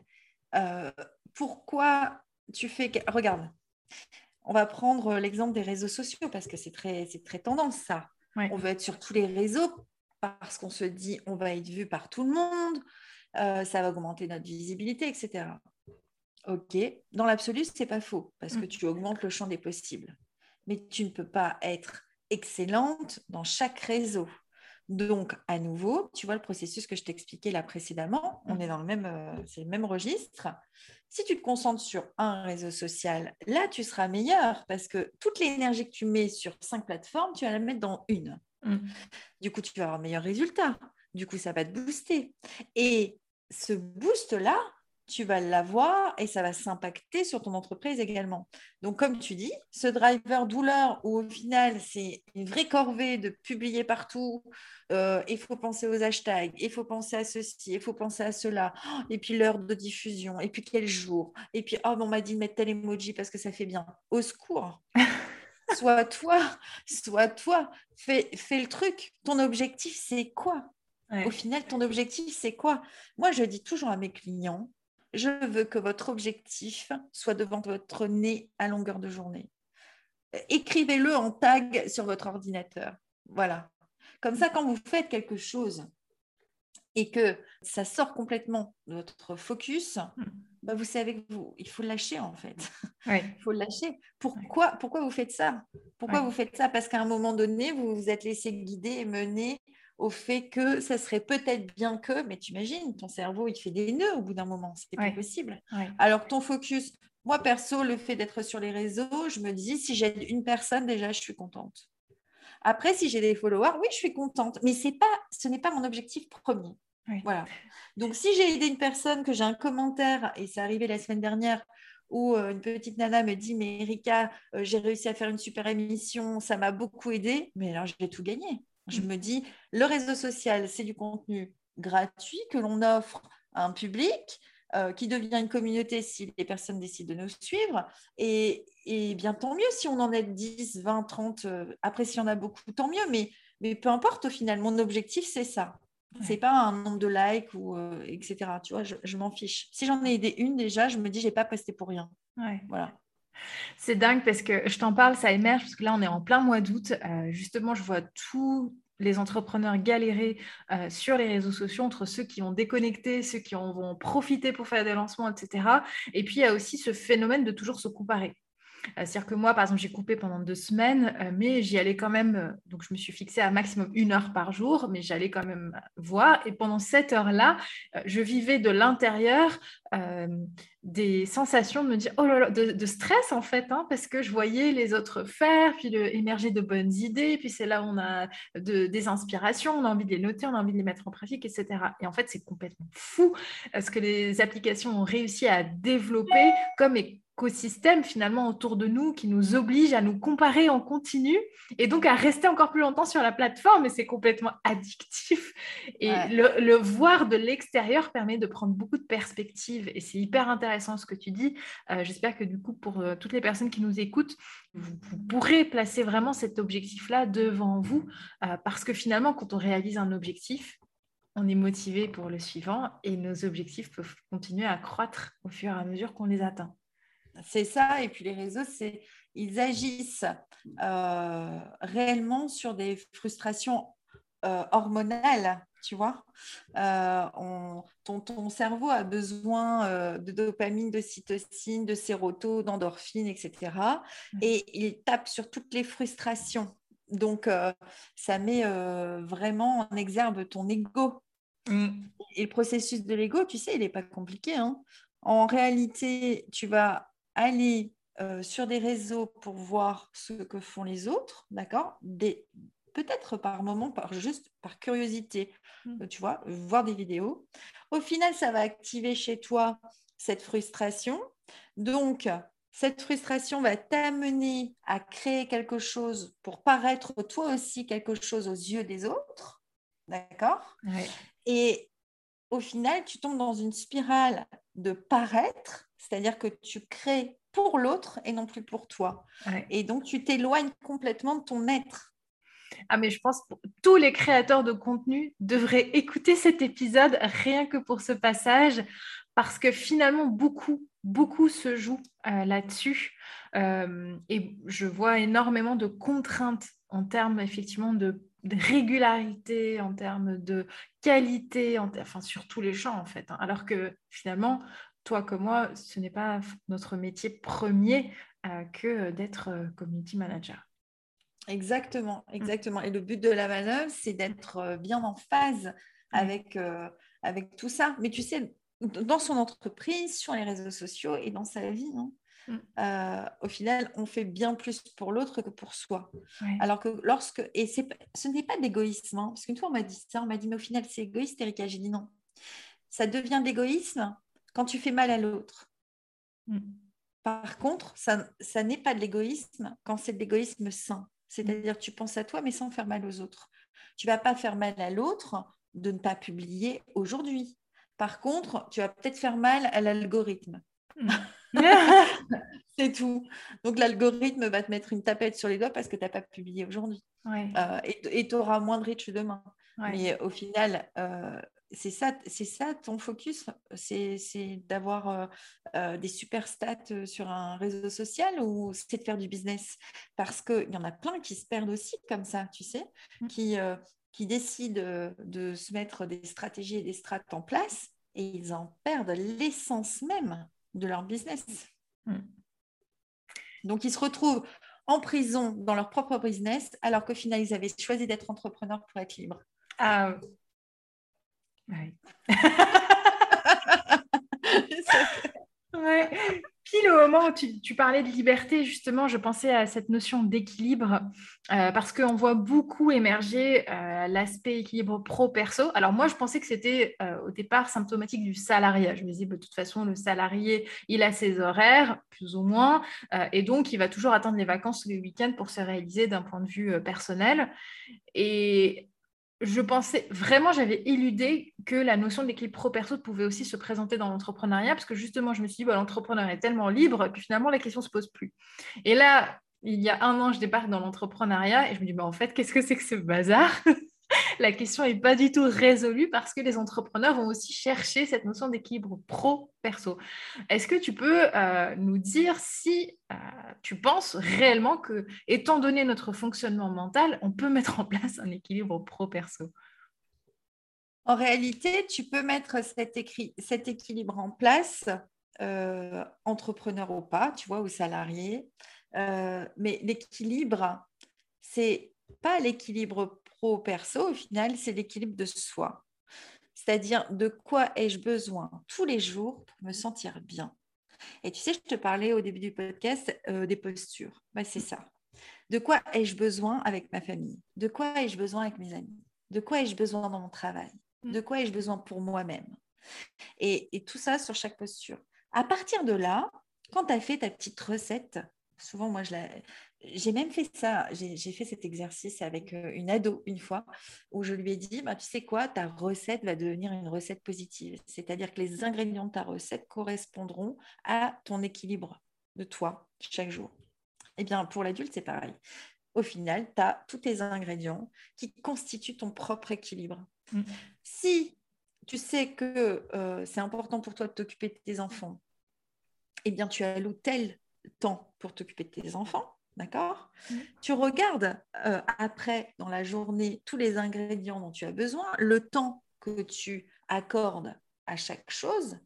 Euh, pourquoi tu fais... Regarde, on va prendre l'exemple des réseaux sociaux parce que c'est très, très tendance ça. On veut être sur tous les réseaux parce qu'on se dit on va être vu par tout le monde, euh, ça va augmenter notre visibilité, etc. Ok, dans l'absolu, ce n'est pas faux parce que mm. tu augmentes le champ des possibles. Mais tu ne peux pas être excellente dans chaque réseau. Donc, à nouveau, tu vois le processus que je t'expliquais là précédemment, on est dans le même, euh, c'est le même registre. Si tu te concentres sur un réseau social, là, tu seras meilleur parce que toute l'énergie que tu mets sur cinq plateformes, tu vas la mettre dans une. Mm. Du coup, tu vas avoir un meilleur résultat. Du coup, ça va te booster. Et ce boost-là, tu vas l'avoir et ça va s'impacter sur ton entreprise également. Donc, comme tu dis, ce driver douleur où au final, c'est une vraie corvée de publier partout, euh, il faut penser aux hashtags, il faut penser à ceci, il faut penser à cela, et puis l'heure de diffusion, et puis quel jour, et puis, oh, on m'a dit de mettre tel emoji parce que ça fait bien. Au secours Soit toi, soit toi, fais, fais le truc. Ton objectif, c'est quoi? Au final, ton objectif, c'est quoi? Moi, je dis toujours à mes clients, je veux que votre objectif soit devant votre nez à longueur de journée. Écrivez-le en tag sur votre ordinateur. Voilà. Comme ça, quand vous faites quelque chose et que ça sort complètement de votre focus, hmm. bah vous savez que vous, il faut le lâcher en fait. il faut le lâcher. Pourquoi, pourquoi vous faites ça? Pourquoi vous faites ça? Parce qu'à un moment donné, vous vous êtes laissé guider et mener au fait que ça serait peut-être bien que, mais tu imagines, ton cerveau, il fait des nœuds au bout d'un moment, c'est pas possible. Alors ton focus, moi perso, le fait d'être sur les réseaux, je me dis, si j'aide une personne, déjà, je suis contente. Après, si j'ai des followers, oui, je suis contente, mais c'est pas, ce n'est pas mon objectif premier. Voilà. Donc, si j'ai aidé une personne, que j'ai un commentaire, et c'est arrivé la semaine dernière, où euh, une petite nana me dit Mais Erika, euh, j'ai réussi à faire une super émission, ça m'a beaucoup aidé, mais alors j'ai tout gagné. Je me dis, le réseau social, c'est du contenu gratuit que l'on offre à un public. Euh, qui devient une communauté si les personnes décident de nous suivre. Et, bien tant mieux si on en est 10, 20, 30. après, s'il y en a beaucoup, tant mieux. Mais, mais peu importe, au final, mon objectif, c'est ça. Ce C'est pas un nombre de likes ou euh, etc. Tu vois, je, m'en fiche. Si j'en ai aidé une déjà, je me dis j'ai pas posté pour rien. Voilà. C'est dingue parce que je t'en parle, ça émerge parce que là, on est en plein mois d'août. Euh, justement, je vois tous les entrepreneurs galérer euh, sur les réseaux sociaux entre ceux qui ont déconnecté, ceux qui en vont profiter pour faire des lancements, etc. Et puis, il y a aussi ce phénomène de toujours se comparer. Euh, c'est-à-dire que moi, par exemple, j'ai coupé pendant deux semaines, mais j'y allais quand même, donc je me suis fixée à maximum une heure par jour, mais j'allais quand même voir. Et pendant cette heure-là, je vivais de l'intérieur des sensations de me dire, oh là là, de, stress en fait, hein, parce que je voyais les autres faire, puis émerger de bonnes idées, puis c'est là où on a des inspirations, on a envie de les noter, on a envie de les mettre en pratique, etc. Et en fait, c'est complètement fou ce que les applications ont réussi à développer comme écosystème finalement autour de nous qui nous oblige à nous comparer en continu et donc à rester encore plus longtemps sur la plateforme et c'est complètement addictif. Et le, voir de l'extérieur permet de prendre beaucoup de perspectives et c'est hyper intéressant ce que tu dis euh, j'espère que du coup pour euh, toutes les personnes qui nous écoutent vous, pourrez placer vraiment cet objectif là devant vous euh, parce que finalement quand on réalise un objectif on est motivé pour le suivant et nos objectifs peuvent continuer à croître au fur et à mesure qu'on les atteint. C'est ça. Et puis les réseaux, c'est ils agissent réellement sur des frustrations hormonales. Tu vois, euh, ton, cerveau a besoin de dopamine, de cytocine, de séroto, d'endorphine, etc. Et il tape sur toutes les frustrations. Donc, ça met vraiment en exergue ton ego. Mm. Et le processus de l'ego, tu sais, il n'est pas compliqué. Hein En réalité, tu vas aller euh, sur des réseaux pour voir ce que font les autres, d'accord? Peut-être par moment, par, juste par curiosité, mmh. tu vois, voir des vidéos. Au final, ça va activer chez toi cette frustration. Donc, cette frustration va t'amener à créer quelque chose pour paraître toi aussi quelque chose aux yeux des autres. D'accord? Et au final, tu tombes dans une spirale de paraître, c'est-à-dire que tu crées pour l'autre et non plus pour toi. Et donc, tu t'éloignes complètement de ton être. Ah, mais je pense que tous les créateurs de contenu devraient écouter cet épisode rien que pour ce passage, parce que finalement, beaucoup, beaucoup se joue euh, là-dessus. Euh, et je vois énormément de contraintes en termes effectivement de, régularité, en termes de qualité, enfin sur tous les champs en fait. Hein. Alors que finalement, toi comme moi, ce n'est pas notre métier premier euh, que d'être community manager. Exactement, mmh. exactement. Et le but de la manœuvre, c'est d'être bien en phase avec, avec tout ça. Mais tu sais, dans son entreprise, sur les réseaux sociaux et dans sa vie. Hein. Mm. Euh, au final, on fait bien plus pour l'autre que pour soi. Alors que lorsque, et ce n'est pas d'égoïsme, hein, parce qu'une fois on m'a dit ça, on m'a dit, mais au final, c'est égoïste, Erika. J'ai dit non. Ça devient d'égoïsme quand tu fais mal à l'autre. Mm. Par contre, ça, ça n'est pas de l'égoïsme quand c'est de l'égoïsme sain. C'est-à-dire, tu penses à toi, mais sans faire mal aux autres. Tu vas pas faire mal à l'autre de ne pas publier aujourd'hui. Par contre, tu vas peut-être faire mal à l'algorithme. Hmm. c'est tout. Donc l'algorithme va te mettre une tapette sur les doigts parce que tu n'as pas publié aujourd'hui. Euh, et tu auras moins de reach demain. Mais au final, euh, c'est ça, c'est ça ton focus, c'est d'avoir euh, des super stats sur un réseau social ou c'est de faire du business? Parce qu'il y en a plein qui se perdent aussi comme ça, tu sais, hmm. qui, qui décident de se mettre des stratégies et des strates en place et ils en perdent l'essence même de leur business. Hmm. Donc, ils se retrouvent en prison dans leur propre business, alors qu'au final, ils avaient choisi d'être entrepreneurs pour être libres. Ah oui. ouais pile au moment où tu, parlais de liberté, justement, je pensais à cette notion d'équilibre euh, parce qu'on voit beaucoup émerger euh, l'aspect équilibre pro-perso. Alors moi, je pensais que c'était euh, au départ symptomatique du salariat. Je me disais, bah, de toute façon, le salarié, il a ses horaires, plus ou moins, et donc il va toujours attendre les vacances ou les week-ends pour se réaliser d'un point de vue personnel. Et je pensais vraiment, j'avais éludé que la notion d'équilibre pro-perso pouvait aussi se présenter dans l'entrepreneuriat, parce que justement, je me suis dit, bah, l'entrepreneur est tellement libre, puis finalement, la question ne se pose plus. Et là, il y a un an, je débarque dans l'entrepreneuriat, et je me dis, bah, en fait, qu'est-ce que c'est que ce bazar? la question n'est pas du tout résolue parce que les entrepreneurs vont aussi chercher cette notion d'équilibre pro-perso. Est-ce que tu peux euh, nous dire si euh, tu penses réellement que, étant donné notre fonctionnement mental, on peut mettre en place un équilibre pro-perso? En réalité, tu peux mettre cet, équilibre en place, euh, entrepreneur ou pas, tu vois, ou salarié. mais l'équilibre, c'est pas l'équilibre pro-perso, au final, c'est l'équilibre de soi. C'est-à-dire de quoi ai-je besoin tous les jours pour me sentir bien? Et tu sais, je te parlais au début du podcast euh, des postures. Bah, c'est ça. De quoi ai-je besoin avec ma famille? De quoi ai-je besoin avec mes amis? De quoi ai-je besoin dans mon travail? Mm. De quoi ai-je besoin pour moi-même? Et, et, tout ça sur chaque posture. À partir de là, quand tu as fait ta petite recette, souvent moi je la, j'ai même fait ça, j'ai fait cet exercice avec euh, une ado une fois, où je lui ai dit, bah, tu sais quoi, ta recette va devenir une recette positive. C'est-à-dire que les ingrédients de ta recette correspondront à ton équilibre de toi chaque jour. Eh bien, pour l'adulte, c'est pareil. Au final, tu as tous tes ingrédients qui constituent ton propre équilibre. Mm. Si tu sais que euh, c'est important pour toi de t'occuper de tes enfants, eh bien, tu alloues tel temps pour t'occuper de tes enfants D'accord? Mmh. Tu regardes euh, après dans la journée tous les ingrédients dont tu as besoin, le temps que tu accordes à chaque chose,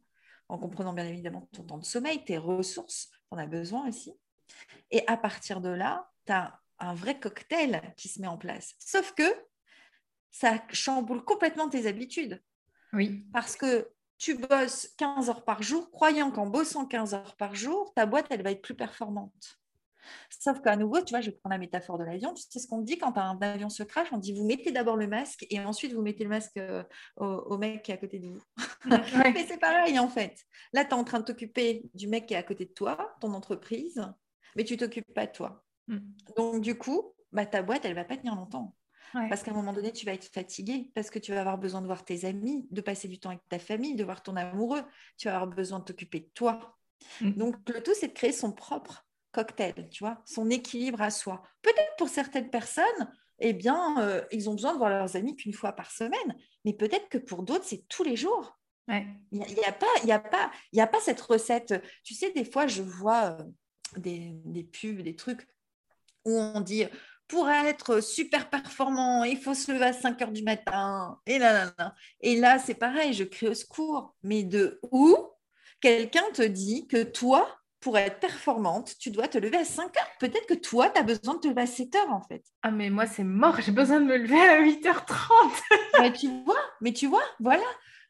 en comprenant bien évidemment ton temps de sommeil, tes ressources, tu en as besoin aussi. Et à partir de là, tu as un vrai cocktail qui se met en place. Sauf que ça chamboule complètement tes habitudes. Oui. Parce que tu bosses 15 heures par jour, croyant qu'en bossant 15 heures par jour, ta boîte, elle va être plus performante. Sauf qu'à nouveau, tu vois, je prends la métaphore de l'avion. Tu sais ce qu'on dit quand un avion se crache? On dit vous mettez d'abord le masque et ensuite vous mettez le masque euh, au, mec qui est à côté de vous. Mais c'est pareil en fait. Là, tu es en train de t'occuper du mec qui est à côté de toi, ton entreprise, mais tu t'occupes pas de toi. Mm. Donc, du coup, bah, ta boîte, elle va pas tenir longtemps. Parce qu'à un moment donné, tu vas être fatigué, parce que tu vas avoir besoin de voir tes amis, de passer du temps avec ta famille, de voir ton amoureux. Tu vas avoir besoin de t'occuper de toi. Mm. Donc, le tout, c'est de créer son propre cocktail, tu vois, son équilibre à soi. Peut-être pour certaines personnes, eh bien, euh, ils ont besoin de voir leurs amis qu'une fois par semaine, mais peut-être que pour d'autres, c'est tous les jours. Il n'y a, pas, y a, pas, y a pas cette recette. Tu sais, des fois, je vois euh, des, des, pubs, des trucs où on dit pour être super performant, il faut se lever à 5 heures du matin. Et là, là, là. Et là, c'est pareil, je crie au secours. Mais de où quelqu'un te dit que toi, pour être performante, tu dois te lever à 5 heures. Peut-être que toi, tu as besoin de te lever à 7 heures en fait. Ah mais moi, c'est mort, j'ai besoin de me lever à 8h30. mais tu vois, mais tu vois, voilà.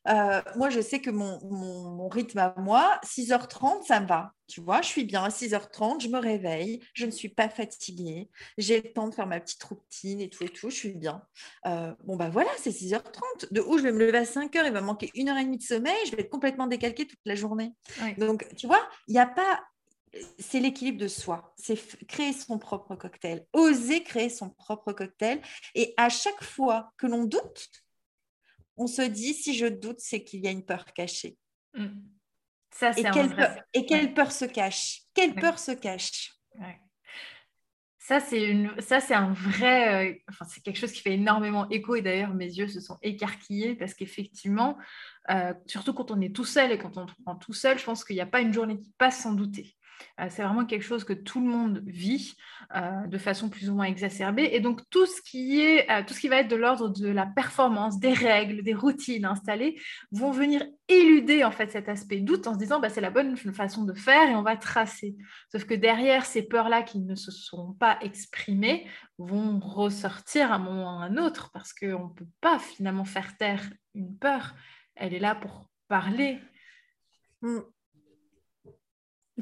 Euh, moi, je sais que mon, rythme à moi, 6h30, ça me va. Tu vois, je suis bien à 6h30, je me réveille, je ne suis pas fatiguée, j'ai le temps de faire ma petite routine et tout et tout, je suis bien. Euh, bon, bah voilà, c'est 6h30. De où je vais me lever à 5h, il va manquer une heure et demie de sommeil, je vais être complètement décalquée toute la journée. Donc, tu vois, il n'y a pas. C'est l'équilibre de soi, c'est créer son propre cocktail, oser créer son propre cocktail. Et à chaque fois que l'on doute, on se dit, si je doute, c'est qu'il y a une peur cachée. Mm. Ça, et, quelle peur, et quelle peur se cache? Quelle peur se cache? Ça, c'est une... ça, c'est un vrai. Euh, enfin, c'est quelque chose qui fait énormément écho. Et d'ailleurs, mes yeux se sont écarquillés parce qu'effectivement, euh, surtout quand on est tout seul et quand on prend tout seul, je pense qu'il n'y a pas une journée qui passe sans douter. Euh, c'est vraiment quelque chose que tout le monde vit euh, de façon plus ou moins exacerbée. Et donc, tout ce qui, est, euh, tout ce qui va être de l'ordre de la performance, des règles, des routines installées, vont venir éluder en fait cet aspect doute en se disant bah, c'est la bonne façon de faire et on va tracer. Sauf que derrière ces peurs-là qui ne se sont pas exprimées vont ressortir à un moment ou à un autre parce qu'on ne peut pas finalement faire taire une peur. Elle est là pour parler. Mm.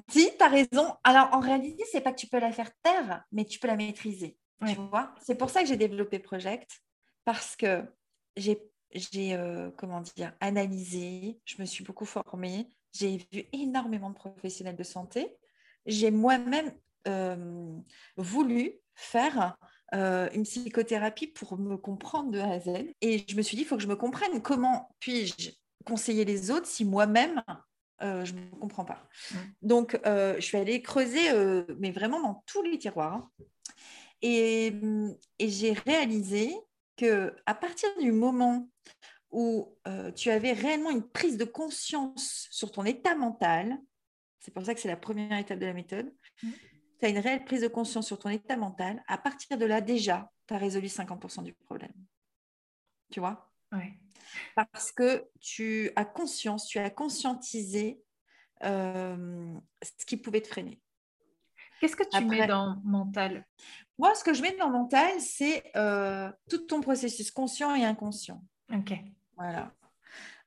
Si, tu as raison. Alors, en réalité, c'est pas que tu peux la faire taire, mais tu peux la maîtriser. Tu vois C'est pour ça que j'ai développé Project, parce que j'ai, j'ai euh, comment dire, analysé, je me suis beaucoup formée, j'ai vu énormément de professionnels de santé. J'ai moi-même euh, voulu faire euh, une psychothérapie pour me comprendre de A à Z. Et je me suis dit, il faut que je me comprenne. Comment puis-je conseiller les autres si moi-même euh, je ne comprends pas. Donc, euh, je suis allée creuser, euh, mais vraiment dans tous les tiroirs. Et, j'ai réalisé que à partir du moment où tu avais réellement une prise de conscience sur ton état mental, c'est pour ça que c'est la première étape de la méthode, mm. tu as une réelle prise de conscience sur ton état mental, à partir de là, déjà, tu as résolu 50% du problème. Tu vois? Ouais parce que tu as conscience, tu as conscientisé euh, ce qui pouvait te freiner. Qu'est-ce que tu mets dans mental? Moi, ce que je mets dans mental, c'est euh, tout ton processus conscient et inconscient. Ok. Voilà.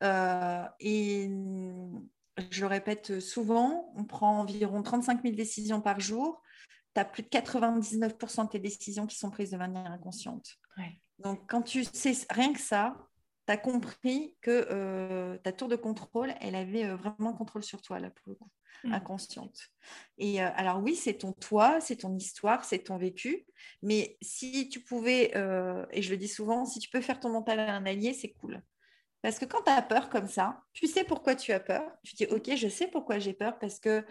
Euh, et je le répète souvent, on prend environ 35 000 décisions par jour. Tu as plus de 99% de tes décisions qui sont prises de manière inconsciente. Donc, quand tu sais rien que ça, tu as compris que euh, ta tour de contrôle, elle avait euh, vraiment contrôle sur toi, là, pour le coup, mmh. inconsciente. Et euh, alors, oui, c'est ton toi, c'est ton histoire, c'est ton vécu. Mais si tu pouvais, et je le dis souvent, si tu peux faire ton mental à un allié, c'est cool. Parce que quand tu as peur comme ça, tu sais pourquoi tu as peur. Tu dis, OK, je sais pourquoi j'ai peur parce que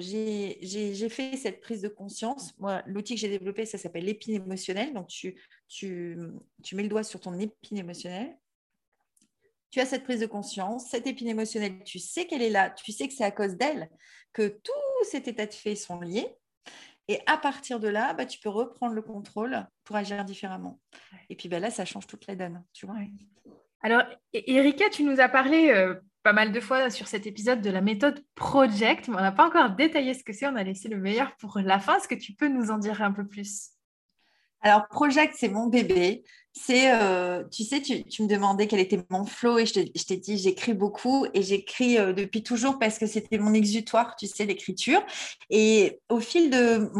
j'ai fait cette prise de conscience. Moi, l'outil que j'ai développé, ça s'appelle l'épine émotionnelle. Donc, tu, tu, tu mets le doigt sur ton épine émotionnelle tu as cette prise de conscience, cette épine émotionnelle, tu sais qu'elle est là, tu sais que c'est à cause d'elle que tous ces états de fait sont liés. Et à partir de là, bah, tu peux reprendre le contrôle pour agir différemment. Et puis bah, là, ça change toute la donne, tu vois. Alors, e-, Erika, tu nous as parlé euh, pas mal de fois sur cet épisode de la méthode Project, mais on n'a pas encore détaillé ce que c'est. On a laissé le meilleur pour la fin. Est-ce que tu peux nous en dire un peu plus? Alors, Project, c'est mon bébé. C'est, euh, tu sais, tu, me demandais quel était mon flow et je t'ai dit, j'écris beaucoup et j'écris euh, depuis toujours parce que c'était mon exutoire, tu sais, l'écriture. Et au fil de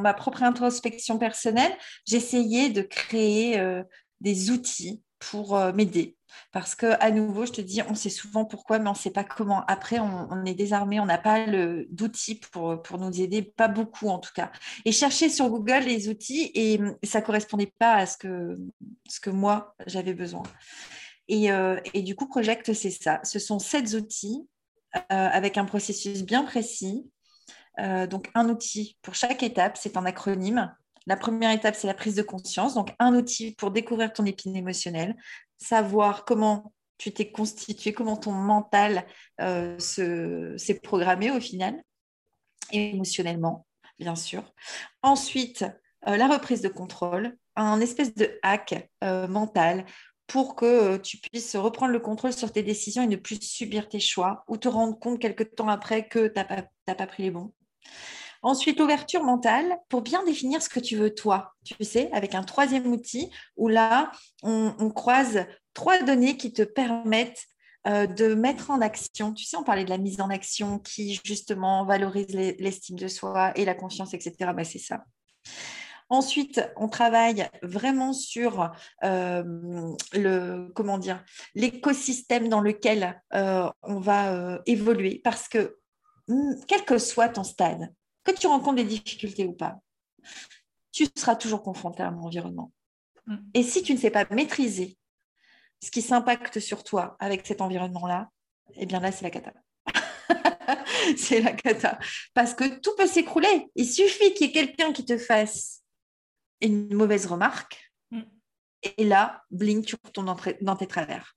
ma propre introspection personnelle, j'essayais de créer euh, des outils pour m'aider parce que, à nouveau, je te dis, on sait souvent pourquoi, mais on ne sait pas comment. Après, on, est désarmé, on n'a pas d'outils pour, pour nous aider, pas beaucoup en tout cas. Et chercher sur Google les outils, et ça ne correspondait pas à ce que, ce que moi, j'avais besoin. Et, euh, et, du coup, Project, c'est ça. Ce sont sept outils euh, avec un processus bien précis. Euh, donc, un outil pour chaque étape, c'est un acronyme. La première étape, c'est la prise de conscience. Donc, un outil pour découvrir ton épine émotionnelle, savoir comment tu t'es constitué, comment ton mental euh, s'est programmé au final, émotionnellement, bien sûr. Ensuite, euh, la reprise de contrôle, un espèce de hack euh, mental pour que tu puisses reprendre le contrôle sur tes décisions et ne plus subir tes choix ou te rendre compte quelques temps après que tu n'as pas pris les bons. Ensuite, l'ouverture mentale pour bien définir ce que tu veux toi, tu sais, avec un troisième outil où là, on, croise trois données qui te permettent euh, de mettre en action. Tu sais, on parlait de la mise en action qui justement valorise l'estime de soi et la confiance, etc. Ben, c'est ça. Ensuite, on travaille vraiment sur euh, le l'écosystème dans lequel euh, on va évoluer parce que hmm, quel que soit ton stade, que tu rencontres des difficultés ou pas, tu seras toujours confronté à un environnement. Mm. Et si tu ne sais pas maîtriser ce qui s'impacte sur toi avec cet environnement-là, eh bien là, c'est la cata. c'est la cata. Parce que tout peut s'écrouler. Il suffit qu'il y ait quelqu'un qui te fasse une mauvaise remarque. Mm. Et là, bling, tu retournes dans, dans tes travers.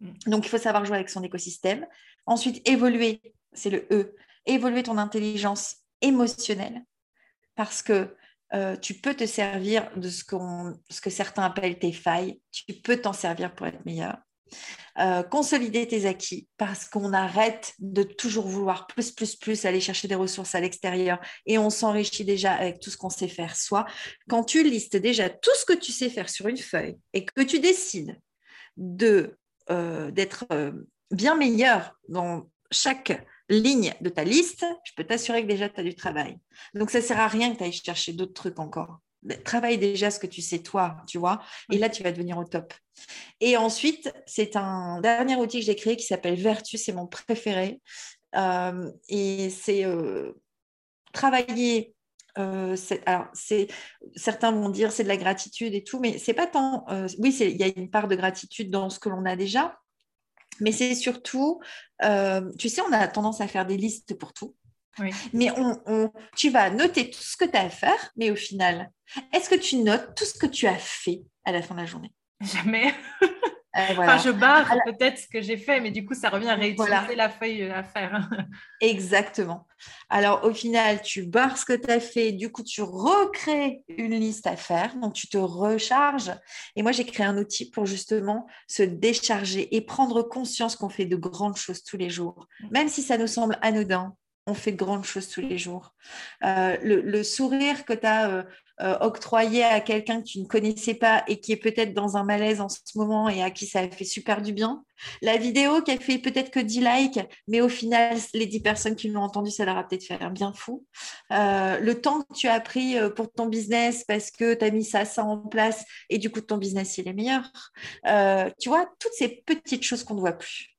Mm. Donc, il faut savoir jouer avec son écosystème. Ensuite, évoluer, c'est le E. Évoluer ton intelligence émotionnel. Parce que euh, tu peux te servir de ce, ce, que certains appellent tes failles, tu peux t'en servir pour être meilleur. Euh, consolider tes acquis parce qu'on arrête de toujours vouloir plus, plus, plus, aller chercher des ressources à l'extérieur et on s'enrichit déjà avec tout ce qu'on sait faire Soit Quand tu listes déjà tout ce que tu sais faire sur une feuille et que tu décides de, euh, d'être bien meilleur dans chaque ligne de ta liste, je peux t'assurer que déjà tu as du travail. Donc ça ne sert à rien que tu ailles chercher d'autres trucs encore. Travaille déjà ce que tu sais toi, tu vois, et là tu vas devenir au top. Et ensuite, c'est un dernier outil que j'ai créé qui s'appelle Vertu, c'est mon préféré. Euh, et c'est euh, travailler euh, alors, certains vont dire c'est de la gratitude et tout, mais c'est pas tant. oui, il y a une part de gratitude dans ce que l'on a déjà, mais c'est surtout, euh, tu sais, on a tendance à faire des listes pour tout. Mais on, tu vas noter tout ce que tu as à faire, mais au final, est-ce que tu notes tout ce que tu as fait à la fin de la journée? Jamais. Euh, enfin, je barre peut-être ce que j'ai fait, mais du coup, ça revient à réutiliser la feuille à faire. Exactement. Alors, au final, tu barres ce que tu as fait, du coup, tu recrées une liste à faire, donc tu te recharges. Et moi, j'ai créé un outil pour justement se décharger et prendre conscience qu'on fait de grandes choses tous les jours, mm. même si ça nous semble anodin on fait de grandes choses tous les jours. Euh, le, sourire que tu as euh, euh, octroyé à quelqu'un que tu ne connaissais pas et qui est peut-être dans un malaise en ce moment et à qui ça a fait super du bien. La vidéo qui a fait peut-être que 10 likes, mais au final, les 10 personnes qui l'ont entendu, ça leur a peut-être fait un bien fou. le temps que tu as pris pour ton business parce que tu as mis ça, ça en place et du coup, ton business, il est meilleur. tu vois, toutes ces petites choses qu'on ne voit plus.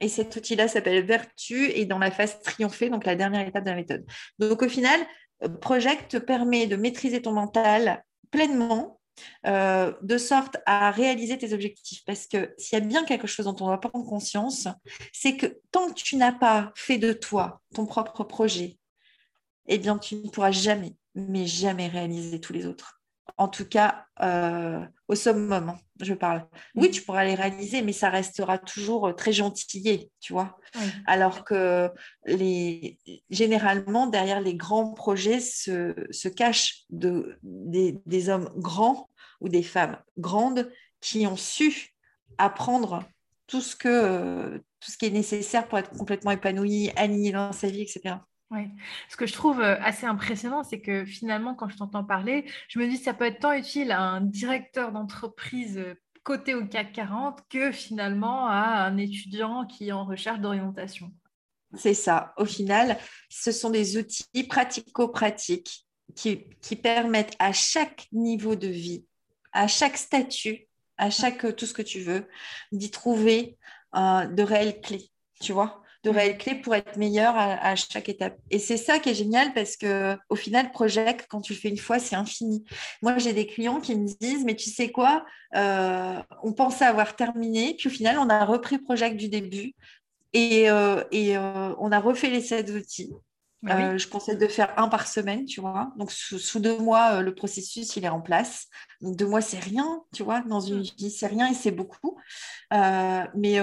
Et cet outil-là s'appelle Vertu et dans la phase triomphée, donc la dernière étape de la méthode. Donc au final, euh, Project te permet de maîtriser ton mental pleinement euh, de sorte à réaliser tes objectifs. Parce que s'il y a bien quelque chose dont on doit prendre conscience, c'est que tant que tu n'as pas fait de toi ton propre projet, eh bien, tu ne pourras jamais, mais jamais réaliser tous les autres en tout cas euh, au summum, hein, je parle. Oui, mm. tu pourras les réaliser, mais ça restera toujours très gentillé, tu vois. Alors que les, généralement, derrière les grands projets se, cachent de, des, hommes grands ou des femmes grandes qui ont su apprendre tout ce, que, tout ce qui est nécessaire pour être complètement épanoui, aligné dans sa vie, etc. Oui. Ce que je trouve assez impressionnant, c'est que finalement, quand je t'entends parler, je me dis que ça peut être tant utile à un directeur d'entreprise côté au CAC 40 que finalement à un étudiant qui est en recherche d'orientation. C'est ça. Au final, ce sont des outils pratico-pratiques qui, qui, permettent à chaque niveau de vie, à chaque statut, à chaque tout ce que tu veux, d'y trouver euh, de réelles clés, tu vois? Réelles clés pour être meilleur à, chaque étape. Et c'est ça qui est génial parce que au final, Project, quand tu le fais une fois, c'est infini. Moi, j'ai des clients qui me disent, mais tu sais quoi, euh, on pensait avoir terminé, puis au final, on a repris Project du début et, euh, et euh, on a refait les sept outils. Bah je conseille de faire un par semaine, tu vois. Donc, sous, deux mois, le processus, il est en place. Donc, deux mois, c'est rien, tu vois. Dans une mm. vie, c'est rien et c'est beaucoup. mais,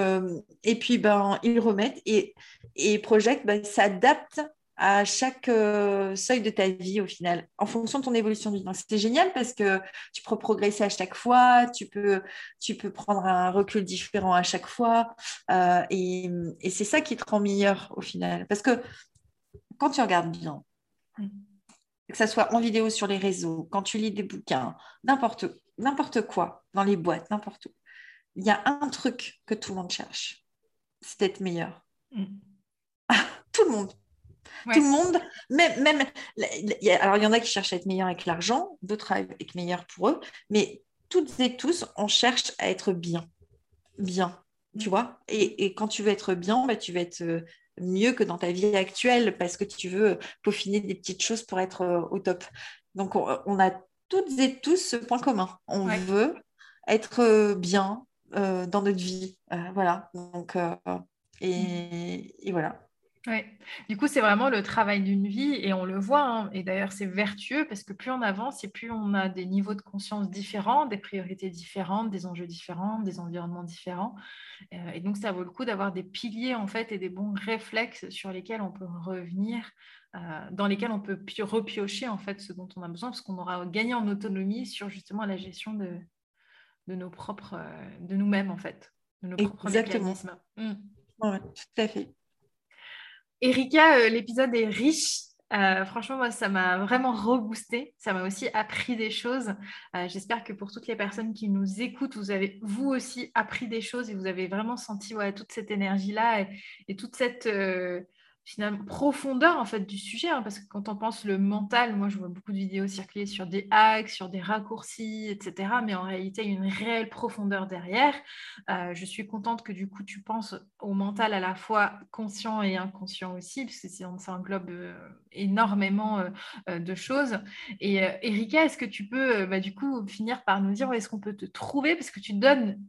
et puis, ben, ils remettent et, et Project ben, s'adapte à chaque seuil de ta vie au final, en fonction de ton évolution de vie. Donc, c'est génial parce que tu peux progresser à chaque fois, tu peux, tu peux prendre un recul différent à chaque fois. et, et c'est ça qui te rend meilleur au final. Parce que quand tu regardes bien, que ce soit en vidéo sur les réseaux, quand tu lis des bouquins, n'importe n'importe quoi, dans les boîtes, n'importe où, il y a un truc que tout le monde cherche, c'est d'être meilleur. Mm. tout le monde. Tout le monde, même, même alors il y en a qui cherchent à être meilleur avec l'argent, d'autres à être meilleur pour eux, mais toutes et tous, on cherche à être bien. Bien, tu mm. vois? Et, et, quand tu veux être bien, bah, tu vas être euh, mieux que dans ta vie actuelle parce que tu veux peaufiner des petites choses pour être euh, au top. Donc, on, a toutes et tous ce point commun. On veut être euh, bien euh, dans notre vie. voilà. Donc, et, voilà. Ouais. Du coup, c'est vraiment le travail d'une vie et on le voit. Hein. Et d'ailleurs, c'est vertueux parce que plus on avance et plus on a des niveaux de conscience différents, des priorités différentes, des enjeux différents, des environnements différents. Euh, et donc, ça vaut le coup d'avoir des piliers en fait et des bons réflexes sur lesquels on peut revenir, euh, dans lesquels on peut repiocher en fait ce dont on a besoin parce qu'on aura gagné en autonomie sur justement la gestion de, de nos propres, euh, de nous-mêmes en fait, de nos propres Exactement. mécanismes. Mmh. tout à fait. Erika, euh, l'épisode est riche. Euh, franchement, moi, ça m'a vraiment reboosté. Ça m'a aussi appris des choses. Euh, j'espère que pour toutes les personnes qui nous écoutent, vous avez vous aussi appris des choses et vous avez vraiment senti toute cette énergie-là et, toute cette, finalement profondeur en fait du sujet hein, parce que quand on pense le mental moi je vois beaucoup de vidéos circuler sur des hacks sur des raccourcis etc mais en réalité il y a une réelle profondeur derrière. Euh, je suis contente que du coup tu penses au mental à la fois conscient et inconscient aussi parce que ça englobe euh, énormément euh, de choses. Et Erika est-ce que tu peux bah, du coup finir par nous dire où est-ce qu'on peut te trouver? Parce que tu donnes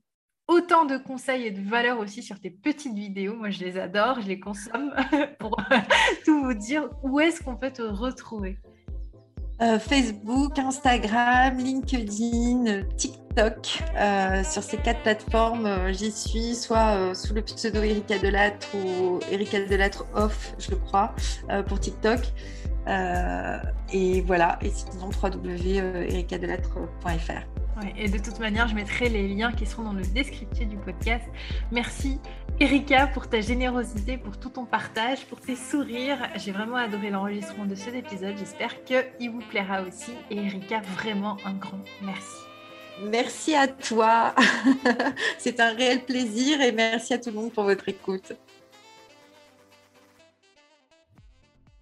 autant de conseils et de valeurs aussi sur tes petites vidéos. Moi, je les adore, je les consomme pour tout vous dire. Où est-ce qu'on peut te retrouver? Euh, Facebook, Instagram, LinkedIn, TikTok. Euh, sur ces quatre plateformes, euh, j'y suis soit sous le pseudo Erika Delattre ou Erika Delattre Off, je crois, pour TikTok. et voilà, et sinon et de toute manière, je mettrai les liens qui seront dans le descriptif du podcast. Merci Erika pour ta générosité, pour tout ton partage, pour tes sourires. J'ai vraiment adoré l'enregistrement de cet épisode. J'espère qu'il vous plaira aussi. Et Erika, vraiment un grand merci. Merci à toi. C'est un réel plaisir et merci à tout le monde pour votre écoute.